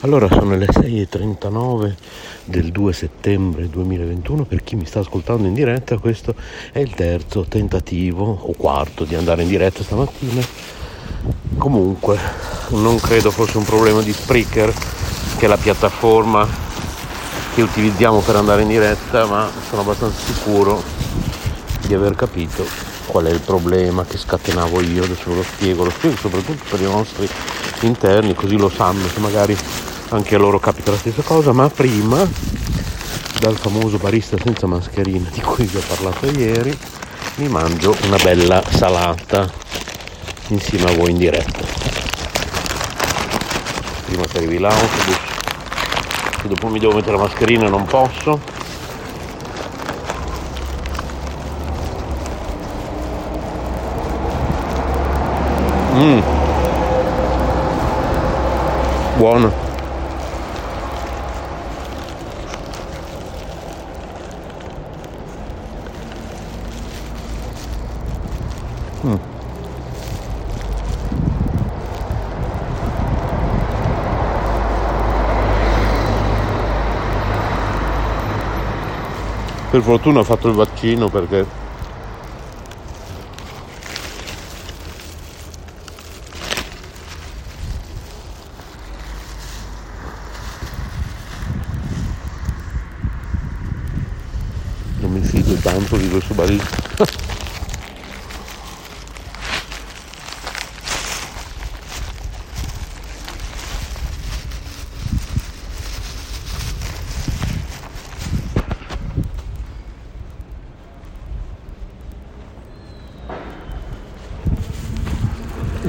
Allora sono le 6.39 del 2 settembre 2021, per chi mi sta ascoltando in diretta questo è il terzo tentativo o quarto di andare in diretta stamattina. Comunque non credo fosse un problema di Spreaker, che è la piattaforma che utilizziamo per andare in diretta, ma sono abbastanza sicuro di aver capito qual è il problema che scatenavo io, adesso ve lo spiego, lo spiego soprattutto per i nostri interni, così lo sanno, che magari anche a loro capita la stessa cosa, ma prima dal famoso barista senza mascherina di cui vi ho parlato ieri, mi mangio una bella salata insieme a voi in diretta. Prima che arrivi l'autobus, se dopo mi devo mettere la mascherina non posso. Mmm. Buono. Mm. Per fortuna ho fatto il vaccino perché non mi fido tanto di questo barista.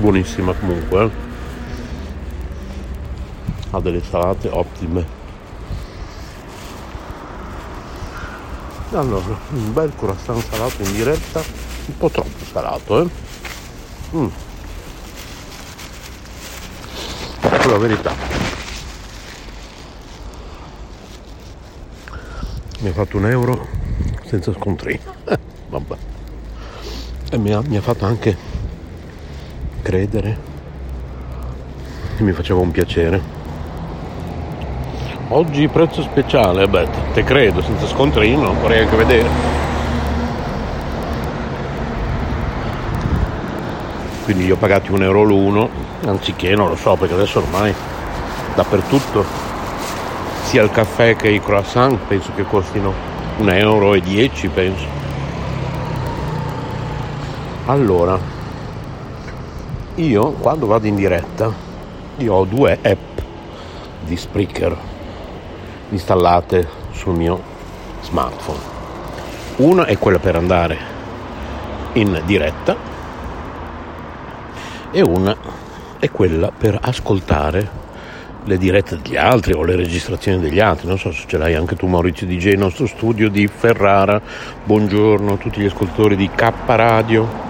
buonissima comunque eh. ha delle salate ottime. Allora un bel croissant salato in diretta. Un po' troppo salato eh. Mm. ecco la verità. Mi ha fatto un euro senza scontrino eh, vabbè. E mi ha, mi ha fatto anche credere che mi faceva un piacere. Oggi prezzo speciale, beh, te credo, senza scontrino, vorrei anche vedere. Quindi io ho pagati un euro l'uno, anziché, non lo so, perché adesso ormai dappertutto, sia il caffè che i croissant, penso che costino un euro e dieci, penso. Allora, io quando vado in diretta io ho due app di Spreaker installate sul mio smartphone una è quella per andare in diretta e una è quella per ascoltare le dirette degli altri o le registrazioni degli altri. Non so se ce l'hai anche tu Maurizio DJ, il nostro studio di Ferrara. Buongiorno a tutti gli ascoltatori di K Radio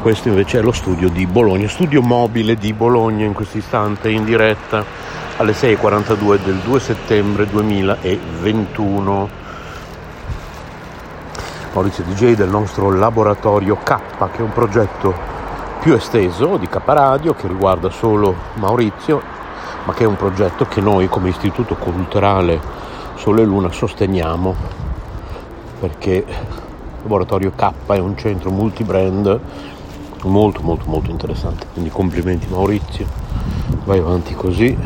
questo invece è lo studio di Bologna, studio mobile di Bologna in questo istante in diretta alle 6.42 del 2 settembre 2021. Maurizio DJ del nostro laboratorio K, che è un progetto più esteso di K Radio che riguarda solo Maurizio, ma che è un progetto che noi come Istituto Culturale Sole Luna sosteniamo perché il laboratorio K è un centro multibrand molto molto molto interessante. Quindi complimenti Maurizio. Vai avanti così.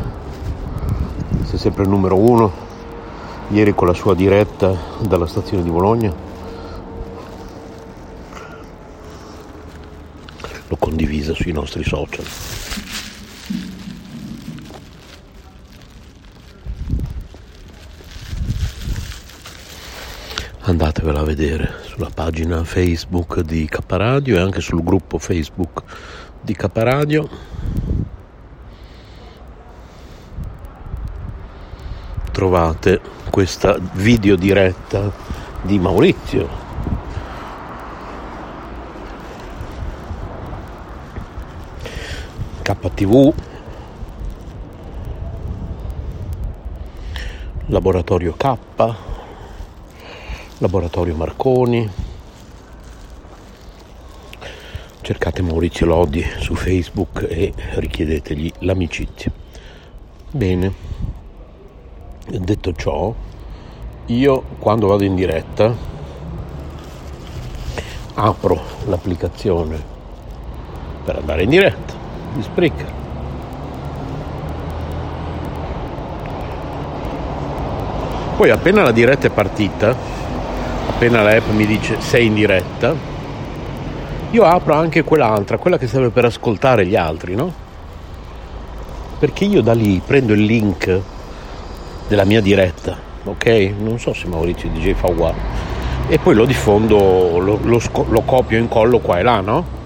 Sei sempre il numero uno. Ieri con la sua diretta dalla stazione di Bologna. L'ho condivisa sui nostri social andatevela a vedere sulla pagina Facebook di Caparadio e anche sul gruppo Facebook di Caparadio. Trovate questa video diretta di Maurizio. KTV Laboratorio K Laboratorio Marconi. Cercate Maurizio Lodi su Facebook e richiedetegli l'amicizia. Bene, detto ciò, io quando vado in diretta apro l'applicazione per andare in diretta di Spreaker. Poi appena la diretta è partita, appena l'app mi dice sei in diretta, io apro anche quell'altra, quella che serve per ascoltare gli altri, no? Perché io da lì prendo il link della mia diretta, ok? Non so se Maurizio DJ fa uguale. E poi lo diffondo, lo, lo, lo copio e incollo qua e là, no?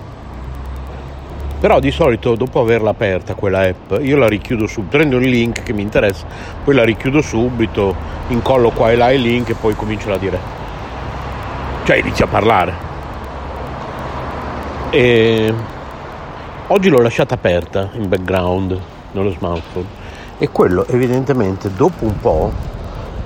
però di solito dopo averla aperta quella app io la richiudo subito prendo il link che mi interessa poi la richiudo subito incollo qua e là il link e poi comincio la diretta cioè inizia a parlare. E oggi l'ho lasciata aperta in background nello smartphone e quello evidentemente dopo un po'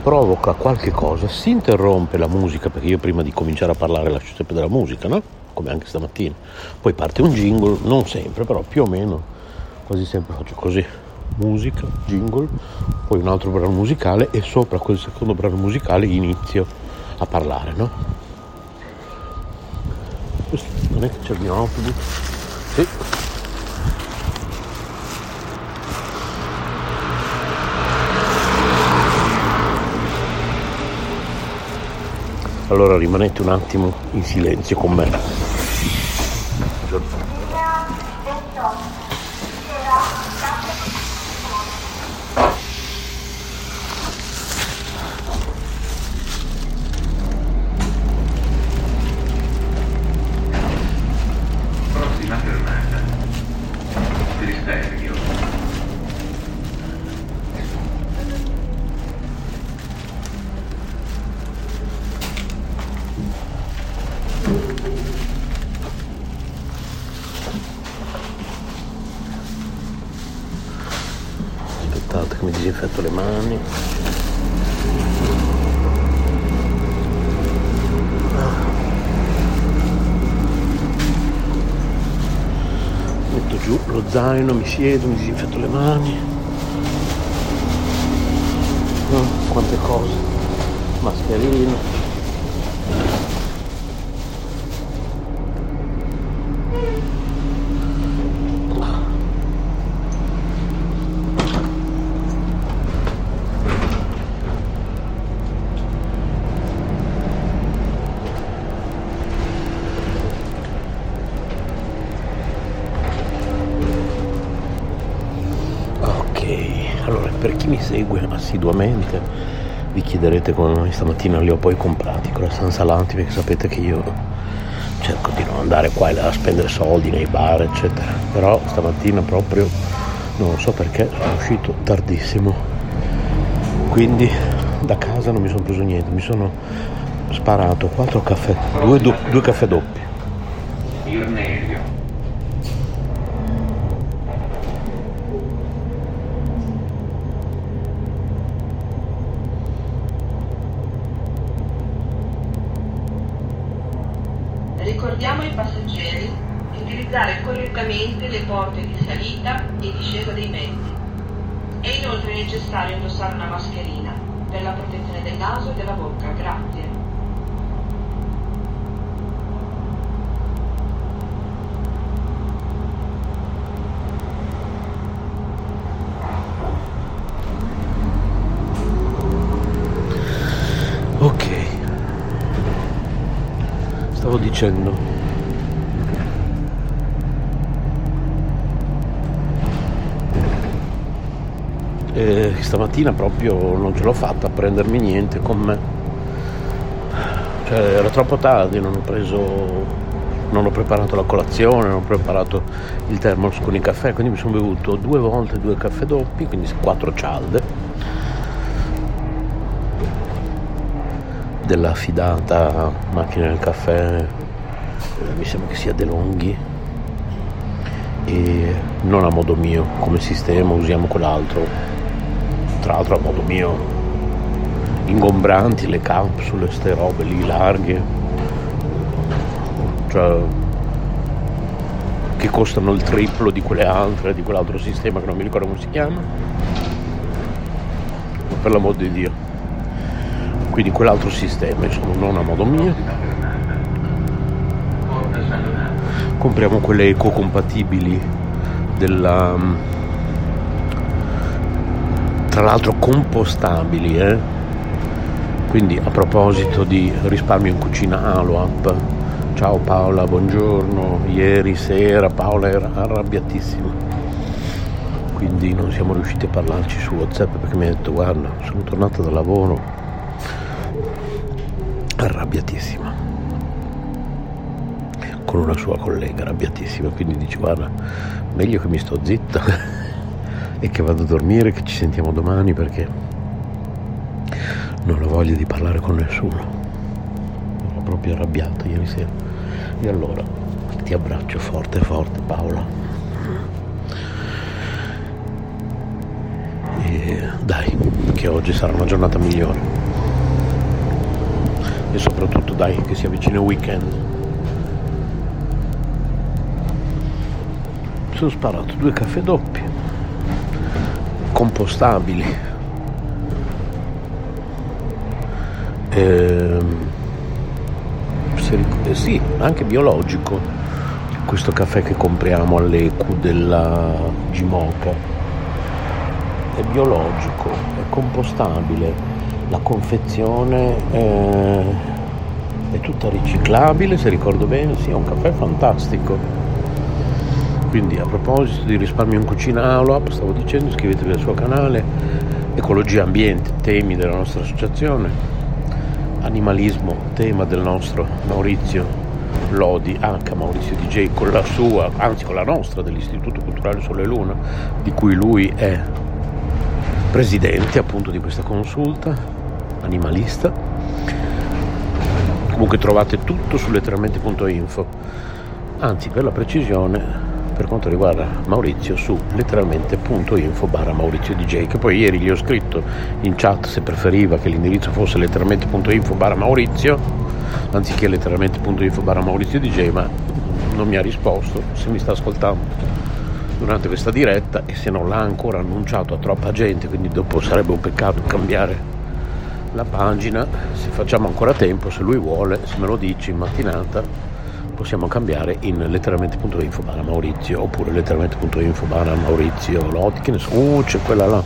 provoca qualche cosa, si interrompe la musica perché io prima di cominciare a parlare lascio sempre della musica, no? Come anche stamattina. Poi parte un jingle, non sempre, però più o meno quasi sempre faccio così. Musica, jingle, poi un altro brano musicale e sopra quel secondo brano musicale inizio a parlare, no? Non è che c'è il binocolo sì. Allora rimanete un attimo in silenzio con me zaino mi siedo mi disinfetto le mani. Oh, quante cose. Mascherina vi chiederete come mai stamattina li ho poi comprati croissant salati perché sapete che io cerco di non andare qua e là a spendere soldi nei bar eccetera. Però stamattina proprio non so perché sono uscito tardissimo. Quindi da casa non mi sono preso niente mi sono sparato quattro caffè due, due caffè doppi Ricordiamo ai passeggeri di utilizzare correttamente le porte di salita e discesa dei mezzi. È inoltre necessario indossare una mascherina per la protezione del naso e della bocca. Grazie. Dicendo. E stamattina proprio non ce l'ho fatta a prendermi niente con me. Cioè era troppo tardi, non ho preso non ho preparato la colazione, non ho preparato il thermos con il caffè, quindi mi sono bevuto due volte due caffè doppi, quindi quattro cialde della fidata macchina del caffè, mi sembra che sia De Longhi e non a modo mio come sistema usiamo quell'altro tra l'altro a modo mio ingombranti le capsule ste robe lì larghe cioè, che costano il triplo di quelle altre, di quell'altro sistema che non mi ricordo come si chiama. Per l'amor di Dio. Quindi quell'altro sistema, insomma, non a modo mio. Compriamo quelle ecocompatibili della tra l'altro compostabili eh? quindi a proposito di risparmio in cucina Aloap Ciao Paola, buongiorno. Ieri sera Paola era arrabbiatissima, quindi non siamo riusciti a parlarci su WhatsApp perché mi ha detto guarda, sono tornata dal lavoro arrabbiatissima con una sua collega arrabbiatissima, quindi dice guarda, meglio che mi sto zitta e che vado a dormire, che ci sentiamo domani perché non ho voglia di parlare con nessuno. Ero proprio arrabbiato ieri sera. E allora ti abbraccio forte forte Paola. E dai, che oggi sarà una giornata migliore. E soprattutto dai, che si avvicina il weekend. Sono sparato due caffè doppi, compostabili. Ehm, eh, sì, anche biologico. Questo caffè che compriamo all'Ecu della Gimoca è biologico, è compostabile, la confezione è, è tutta riciclabile, se ricordo bene, sì, è un caffè fantastico. Quindi a proposito di risparmio in cucina Aloap, stavo dicendo iscrivetevi al suo canale, ecologia ambiente, temi della nostra associazione animalismo, tema del nostro Maurizio Lodi, H. Maurizio DJ, con la sua, anzi con la nostra dell'Istituto Culturale Sole e Luna, di cui lui è presidente appunto di questa consulta animalista. Comunque trovate tutto su letteralmente.info, anzi per la precisione per quanto riguarda Maurizio su letteralmente.info barra Maurizio DJ che poi ieri gli ho scritto in chat se preferiva che l'indirizzo fosse letteralmente.info barra Maurizio anziché letteralmente.info barra Maurizio DJ ma non mi ha risposto se mi sta ascoltando durante questa diretta e se non l'ha ancora annunciato a troppa gente quindi dopo sarebbe un peccato cambiare la pagina. Se facciamo ancora tempo se lui vuole se me lo dice in mattinata possiamo cambiare in letteralmente.info barra Maurizio oppure letteralmente.info barra Maurizio so, uh, c'è quella là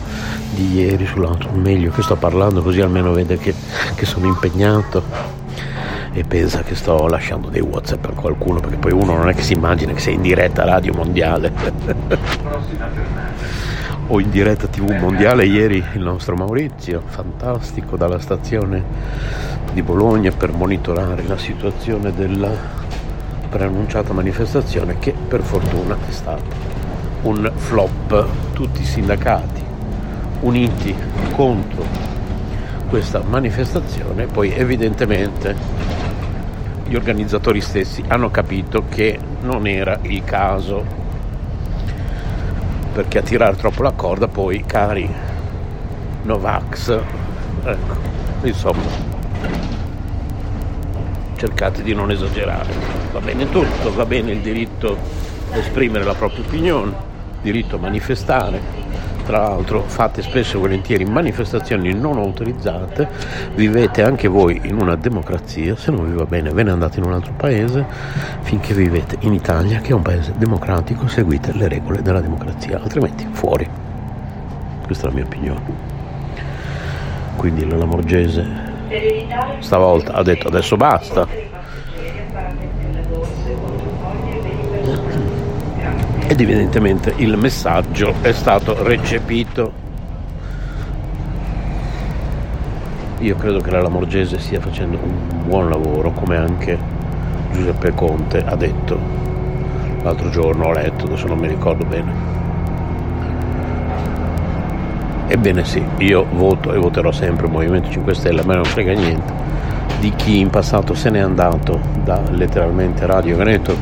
di ieri sull'altro meglio che sto parlando così almeno vede che, che sono impegnato e pensa che sto lasciando dei whatsapp a qualcuno perché poi uno non è che si immagina che sei in diretta radio mondiale. O in diretta tv mondiale ieri il nostro Maurizio fantastico dalla stazione di Bologna per monitorare la situazione della preannunciata manifestazione che per fortuna è stata un flop. Tutti i sindacati uniti contro questa manifestazione, poi evidentemente gli organizzatori stessi hanno capito che non era il caso perché a tirare troppo la corda poi cari Novax ecco insomma cercate di non esagerare. Va bene tutto, va bene il diritto a esprimere la propria opinione, diritto a manifestare. Tra l'altro fate spesso e volentieri manifestazioni non autorizzate, vivete anche voi in una democrazia, se non vi va bene ve ne andate in un altro paese, finché vivete in Italia che è un paese democratico, seguite le regole della democrazia, altrimenti fuori. Questa è la mia opinione. Quindi la Lamorgese Stavolta ha detto adesso basta. Ed evidentemente il messaggio è stato recepito. io credo che la Lamorgese stia facendo un buon lavoro, come anche Giuseppe Conte ha detto l'altro giorno, ho letto, adesso non mi ricordo bene. Ebbene sì, io voto e voterò sempre il Movimento 5 Stelle, a me non frega niente di chi in passato se n'è andato da letteralmente Radio Veneto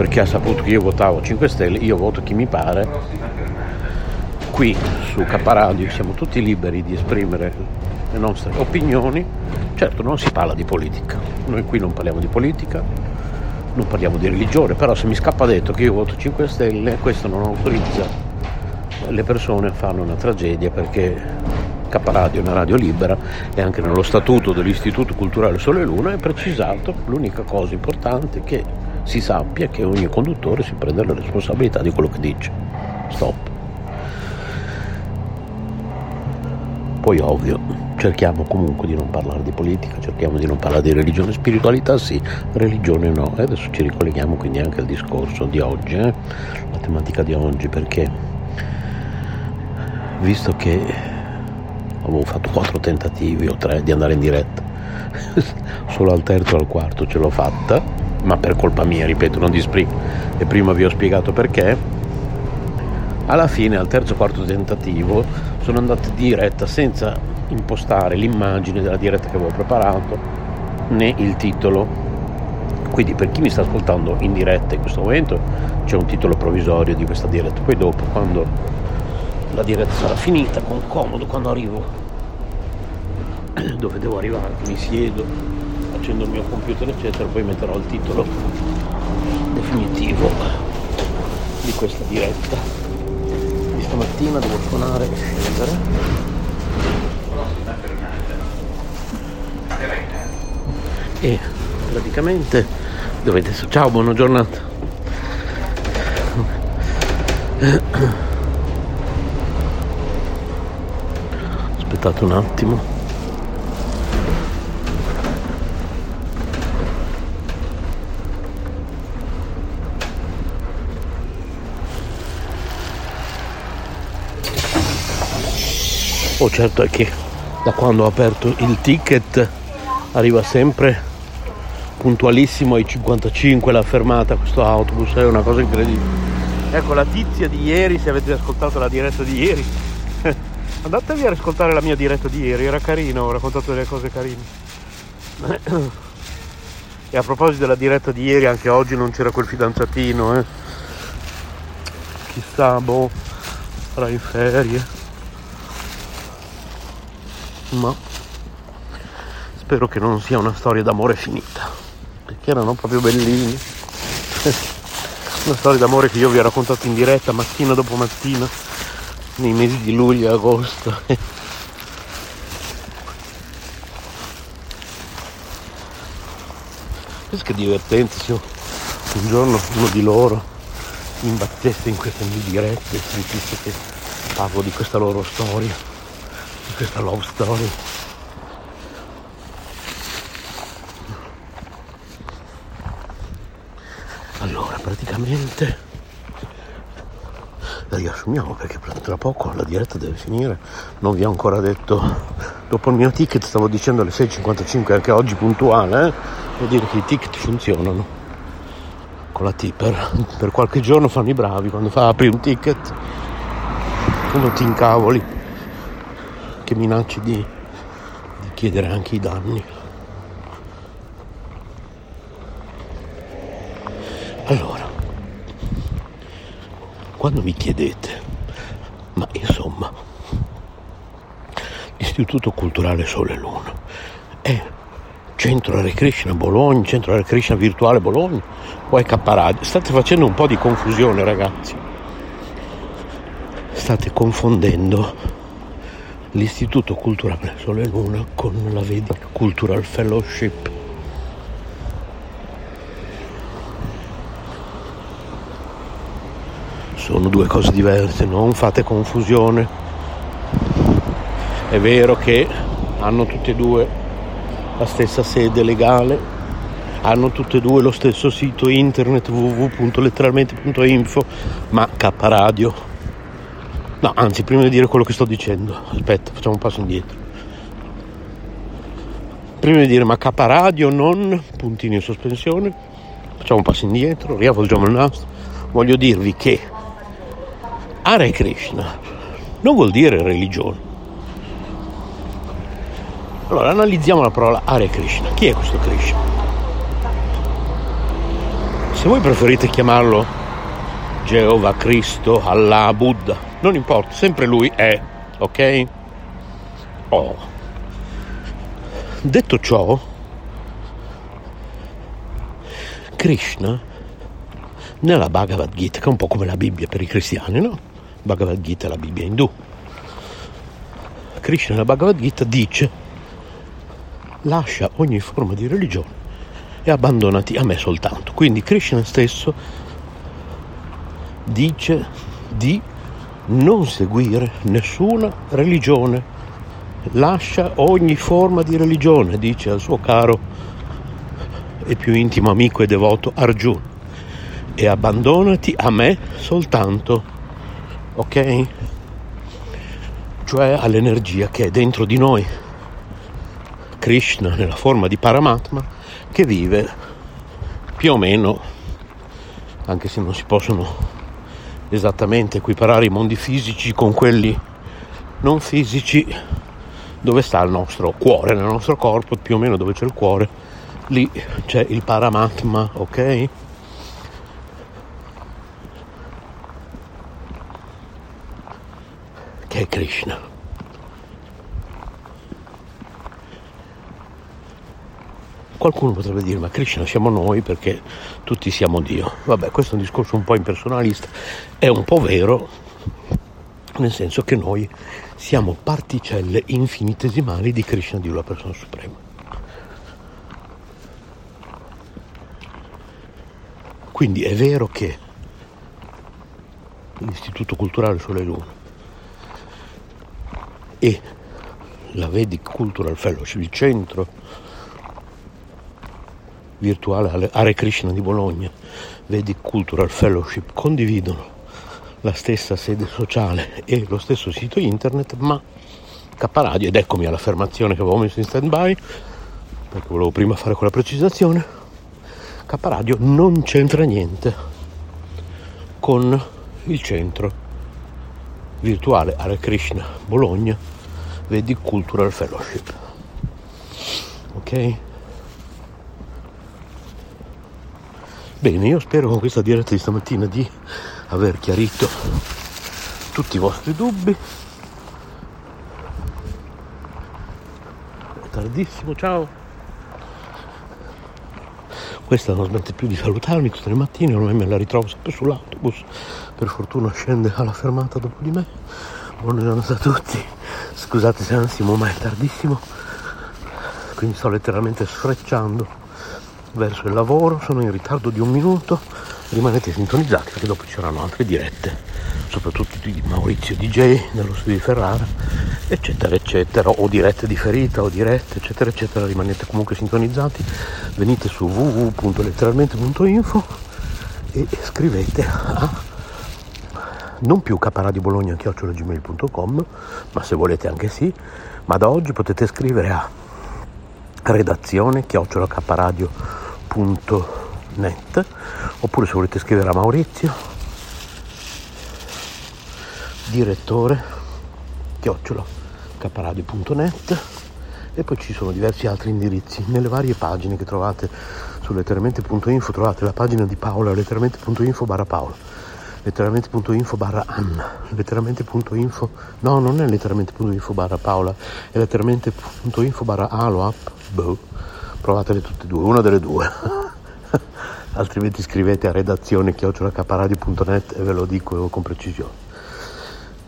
perché ha saputo che io votavo 5 Stelle, io voto chi mi pare. Qui su K Radio siamo tutti liberi di esprimere le nostre opinioni. Certo non si parla di politica, noi qui non parliamo di politica, non parliamo di religione, però se mi scappa detto che io voto 5 Stelle, questo non autorizza le persone a farne una tragedia perché K Radio è una radio libera e anche nello statuto dell'Istituto Culturale Sole e Luna è precisato l'unica cosa importante che si sappia che ogni conduttore si prende la responsabilità di quello che dice. Stop. Poi ovvio, cerchiamo comunque di non parlare di politica, cerchiamo di non parlare di religione, spiritualità sì, religione no. E adesso ci ricolleghiamo quindi anche al discorso di oggi, eh? la tematica di oggi, perché visto che avevo fatto quattro tentativi o tre di andare in diretta, solo al terzo e al quarto ce l'ho fatta, ma per colpa mia, ripeto, non di Spring, e prima vi ho spiegato perché, alla fine al terzo quarto tentativo sono andato in diretta senza impostare l'immagine della diretta che avevo preparato né il titolo. Quindi per chi mi sta ascoltando in diretta in questo momento c'è un titolo provvisorio di questa diretta, poi dopo quando la diretta sarà finita, con comodo quando arrivo dove devo arrivare, mi siedo, accendo il mio computer eccetera, poi metterò il titolo definitivo di questa diretta. Di stamattina devo suonare e scendere. E praticamente dovete... Ciao, buona giornata. Aspettate un attimo. Oh certo è che da quando ho aperto il ticket arriva sempre puntualissimo ai 55 la fermata questo autobus, è una cosa incredibile. Ecco la tizia di ieri, se avete ascoltato la diretta di ieri, andatevi a ascoltare la mia diretta di ieri, era carino, ho raccontato delle cose carine. E a proposito della diretta di ieri, anche oggi non c'era quel fidanzatino, eh. Chissà, boh, sarà in ferie ma spero che non sia una storia d'amore finita, perché erano proprio bellini. una storia d'amore che io vi ho raccontato in diretta mattina dopo mattina, nei mesi di luglio e agosto. Penso che divertente se un giorno uno di loro mi imbattesse in queste mie dirette e sentisse che parlo di questa loro storia di questa love story. Allora, praticamente riassumiamo perché tra poco la diretta deve finire. Non vi ho ancora detto, dopo il mio ticket stavo dicendo alle 6.55, anche oggi puntuale, eh? vuol dire che i ticket funzionano con la tipper. Per qualche giorno fanno i bravi, quando fa apri un ticket, non ti incavoli che minacci di, di chiedere anche i danni. Allora, quando mi chiedete, ma insomma, l'Istituto Culturale Sole Luna è centro Hare Krishna Bologna, centro Hare Krishna virtuale Bologna o è K-Radio? State facendo un po' di confusione ragazzi. State confondendo l'Istituto Culturale Sole Luna con la Vedic Cultural Fellowship. Sono due cose diverse, non fate confusione. È vero che hanno tutte e due la stessa sede legale, hanno tutte e due lo stesso sito internet www.letteralmente.info, ma K Radio No, anzi, prima di dire quello che sto dicendo, aspetta, facciamo un passo indietro. prima di dire ma caparadio non puntini in sospensione facciamo un passo indietro riavvolgiamo il nastro voglio dirvi che Hare Krishna non vuol dire religione allora analizziamo la parola Hare Krishna chi è questo Krishna? se voi preferite chiamarlo Geova, Cristo, Allah, Buddha non importa, sempre lui è ok? Oh Detto ciò, Krishna nella Bhagavad Gita, che è un po' come la Bibbia per i cristiani, no? Bhagavad Gita è la Bibbia indù. Krishna nella Bhagavad Gita dice lascia ogni forma di religione e abbandonati a me soltanto. Quindi Krishna stesso dice di non seguire nessuna religione. Lascia ogni forma di religione, dice al suo caro e più intimo amico e devoto Arjuna, e abbandonati a me soltanto, ok? Cioè all'energia che è dentro di noi, Krishna nella forma di Paramatma, che vive più o meno, anche se non si possono esattamente equiparare i mondi fisici con quelli non fisici, dove sta il nostro cuore, nel nostro corpo, più o meno dove c'è il cuore, lì c'è il paramatma, ok? Che è Krishna. Qualcuno potrebbe dire, ma Krishna siamo noi perché tutti siamo Dio. Vabbè, questo è un discorso un po' impersonalista, è un po' vero, nel senso che noi siamo particelle infinitesimali di Krishna, Dio la persona suprema. Quindi è vero che l'Istituto Culturale Sole Luna e la Vedic Cultural Fellowship, il centro virtuale Hare Krishna di Bologna, Vedic Cultural Fellowship, condividono la stessa sede sociale e lo stesso sito internet, ma K Radio, ed eccomi all'affermazione che avevo messo in stand by, perché volevo prima fare quella precisazione, K Radio non c'entra niente con il centro virtuale Hare Krishna Bologna Vedi Cultural Fellowship. Ok? Bene, io spero con questa diretta di stamattina di aver chiarito tutti i vostri dubbi. È tardissimo, ciao. Questa non smette più di salutarmi tutte le mattine, ormai me la ritrovo sempre sull'autobus. Per fortuna scende alla fermata dopo di me. Buona giornata a tutti. Scusate se ansimo, ma è tardissimo. Quindi sto letteralmente sfrecciando verso il lavoro. Sono in ritardo di un minuto. Rimanete sintonizzati perché dopo ci saranno altre dirette, soprattutto di Maurizio DJ nello studio di Ferrara, eccetera, eccetera, o dirette di ferita o dirette, eccetera, eccetera, rimanete comunque sintonizzati, venite su www.letteralmente.info e scrivete a non più caparadiobologna.gmail.com ma se volete anche sì, ma da oggi potete scrivere a redazione chiocciolacaparadio.com net. Oppure se volete scrivere a Maurizio direttore chiocciola caparadio.net e poi ci sono diversi altri indirizzi. Nelle varie pagine che trovate su letteralmente.info trovate la pagina di Paola letteralmente.info barra Paola letteralmente.info barra Anna letteralmente.info no non è letteralmente.info barra Paola è letteralmente.info barra Aloap boh provatele tutte e due una delle due altrimenti scrivete a redazione chiocciolacaparadio.net e ve lo dico con precisione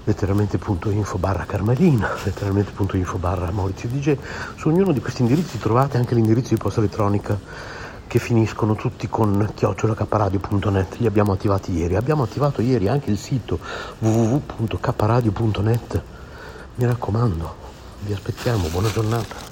letteralmente.info barra Carmelina, letteralmente.info barra Maurizio DJ. Su ognuno di questi indirizzi trovate anche l'indirizzo di posta elettronica che finiscono tutti con chiocciolacaparadio.net. Li abbiamo attivati ieri. Abbiamo attivato ieri anche il sito www.caparadio.net. Mi raccomando, vi aspettiamo, buona giornata.